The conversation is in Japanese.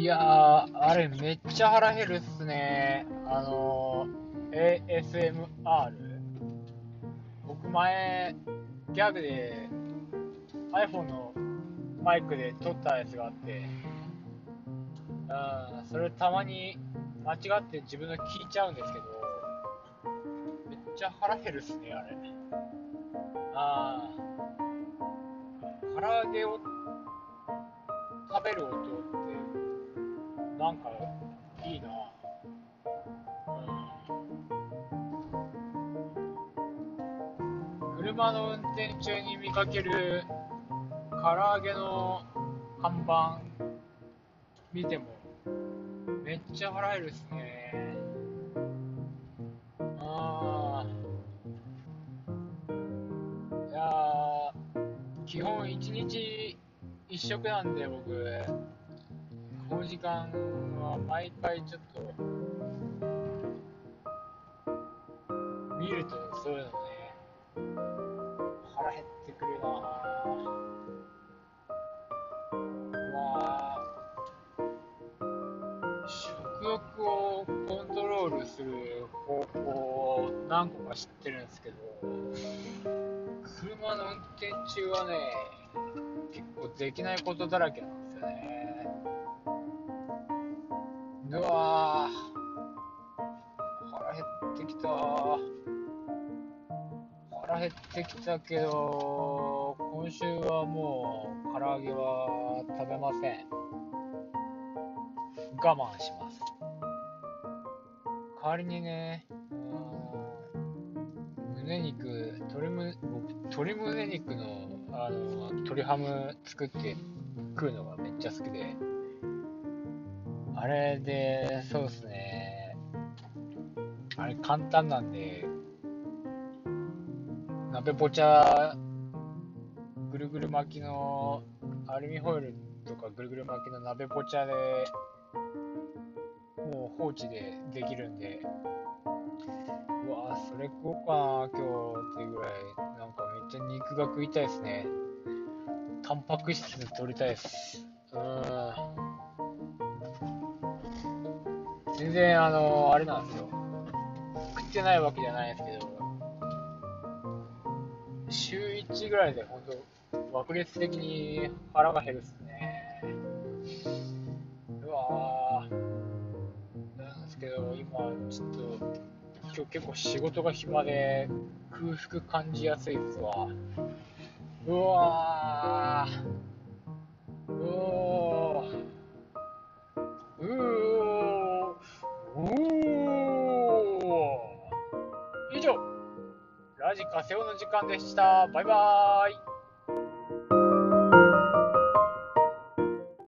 いやー、あれめっちゃ腹減るっすね。あのー、ASMR。僕前、ギャグで iPhone のマイクで撮ったやつがあって、うん、それたまに間違って自分の聞いちゃうんですけど、めっちゃ腹減るっすね、あれ。あー、唐揚げを食べる音なんかいいな。うん。車の運転中に見かける唐揚げの看板見てもめっちゃ腹減るっすね。ああいや基本一日一食なんで僕。この時間は毎回ちょっと見るとそういうのね腹減ってくるなまあ食欲をコントロールする方法を何個か知ってるんですけど車の運転中はね結構できないことだらけなんですよね。うわ腹減ってきた腹減ってきたけど、今週はもう唐揚げは食べません。我慢します。代わりにね、胸肉、鶏む僕鶏胸肉のあの鶏ハム作って食うのがめっちゃ好きで、あれで、そうですね、あれ簡単なんで、鍋ぽちゃ、ぐるぐる巻きのアルミホイルとかぐるぐる巻きの鍋ぽちゃで、もう放置でできるんで、うわぁ、それ食おうかな、今日っていうぐらい、なんかめっちゃ肉が食いたいですね。タンパク質取りたいです。うん。全然、あの、あれなんですよ。食ってないわけじゃないですけど、週1ぐらいで本当、爆裂的に腹が減るっすね。うわぁ。なんですけど、今、ちょっと、今日結構仕事が暇で空腹感じやすいっすわ。うわー。ラジカセオの時間でした。バイバーイ。